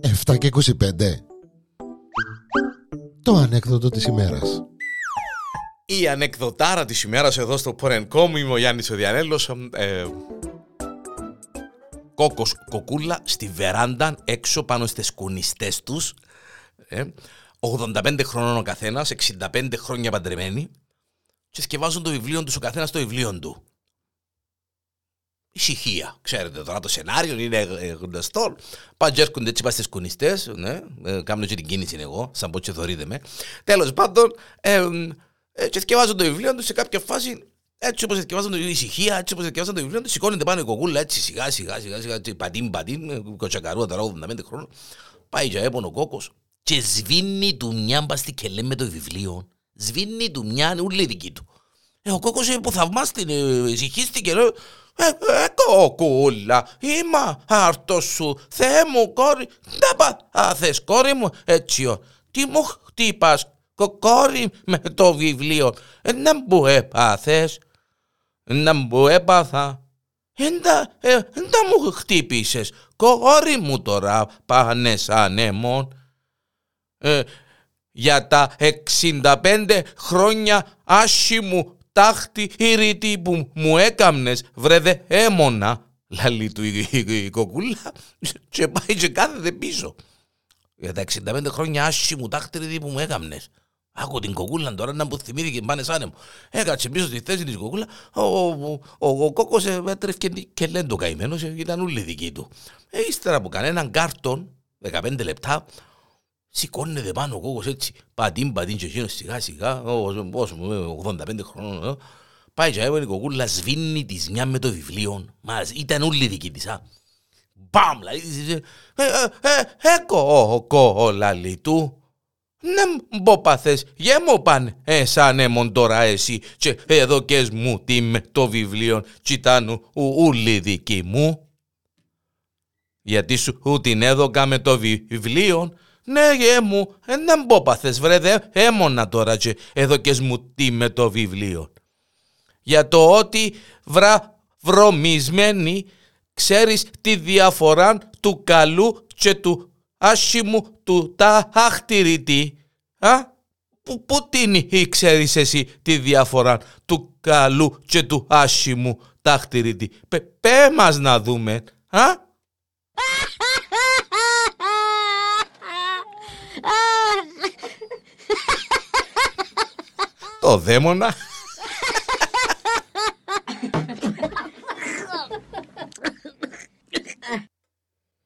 Εφτά και 25 Το ανέκδοτο της ημέρας. Η ανεκδοτάρα της ημέρας εδώ στο Πορενκόμ είμαι ο Γιάννης ο Διανέλος ε, Κόκος κοκούλα στη βεράντα έξω πάνω στις κουνιστές τους ε, 85 χρονών ο καθένας, 65 χρόνια παντρεμένοι και σκευάζουν το βιβλίο τους ο καθένας το βιβλίο του ησυχία. Ξέρετε τώρα το σενάριο είναι γνωστό. Πάνε και έρχονται έτσι στις κουνιστές, ναι, ε, κάνω και την κίνηση εγώ, σαν πως και θωρείτε με. Τέλος πάντων, ε, ε, και θυκευάζουν το βιβλίο τους σε κάποια φάση έτσι όπως θυκευάζουν το ησυχία, έτσι όπως θυκευάζουν το βιβλίο τους, σηκώνεται πάνω η κοκούλα έτσι σιγά σιγά σιγά σιγά, έτσι, πατίν πατίν, κοτσακαρούα τώρα 85 χρόνων. Πάει για έπονο ο κόκκος και σβήνει του μια μπαστη και λέμε το βιβλίο. Σβήνει του μια ούλη δική του. Ε, ο κόκκος υποθαυμάστηκε, ησυχίστηκε, λέει, ε, ε, κοκούλα, είμαι άρτος σου, Θεέ μου κόρη, δεν πάθες κόρη μου, έτσι, τι μου χτύπας, κόρη με το βιβλίο, ε, να μου έπαθες, να μου έπαθα, Εντα, ε, μου χτύπησες, κόρη μου τώρα πάνε σαν αίμον. Ε, για τα 65 χρόνια άσχημου τάχτη ήρητη που μου έκαμνες βρε έμονα λαλή του η, η, η, κοκούλα και πάει και κάθεται πίσω για τα 65 χρόνια άσχημου τάχτη ήρητη που μου έκαμνες Άκου την κοκούλα τώρα να μου θυμήθηκε πάνε σαν μου. Έκατσε πίσω στη θέση της κοκούλα, ο, ο, ο, ο κόκκος έτρεφε και, και λένε το καημένος, ήταν όλη δική του. Ε, ύστερα από κανέναν κάρτον, 15 λεπτά, Σηκώνεται πάνω ο κόκκος έτσι, πατήν πατήν και εκείνος σιγά σιγά, όσο μου 85 χρόνων, πάει και έβαινε η κοκούλα σβήνει της μια με το βιβλίο, μας ήταν όλη δική της, α. Μπαμ, δηλαδή, ε, ε, ε, κόκκο, λαλί του, ναι, μπω παθές, γε μου παν, ε, σαν έμον τώρα εσύ, και εδώ και μου τι με το βιβλίο, κι ήταν ούλη δική μου. Γιατί σου την έδωκα με το βιβλίο, ναι, γε μου, δεν μπω παθές βρε, δε έμονα τώρα και εδώ και μου τι με το βιβλίο. Για το ότι βρα βρωμισμένη ξέρεις τη διαφορά του καλού και του άσχημου του τα αχτηρητή. Α, που, που την ήξερεις εσύ τη διαφορά του καλού και του άσχημου αχτηρητή. Πέ μας να δούμε. Α, το δαίμονα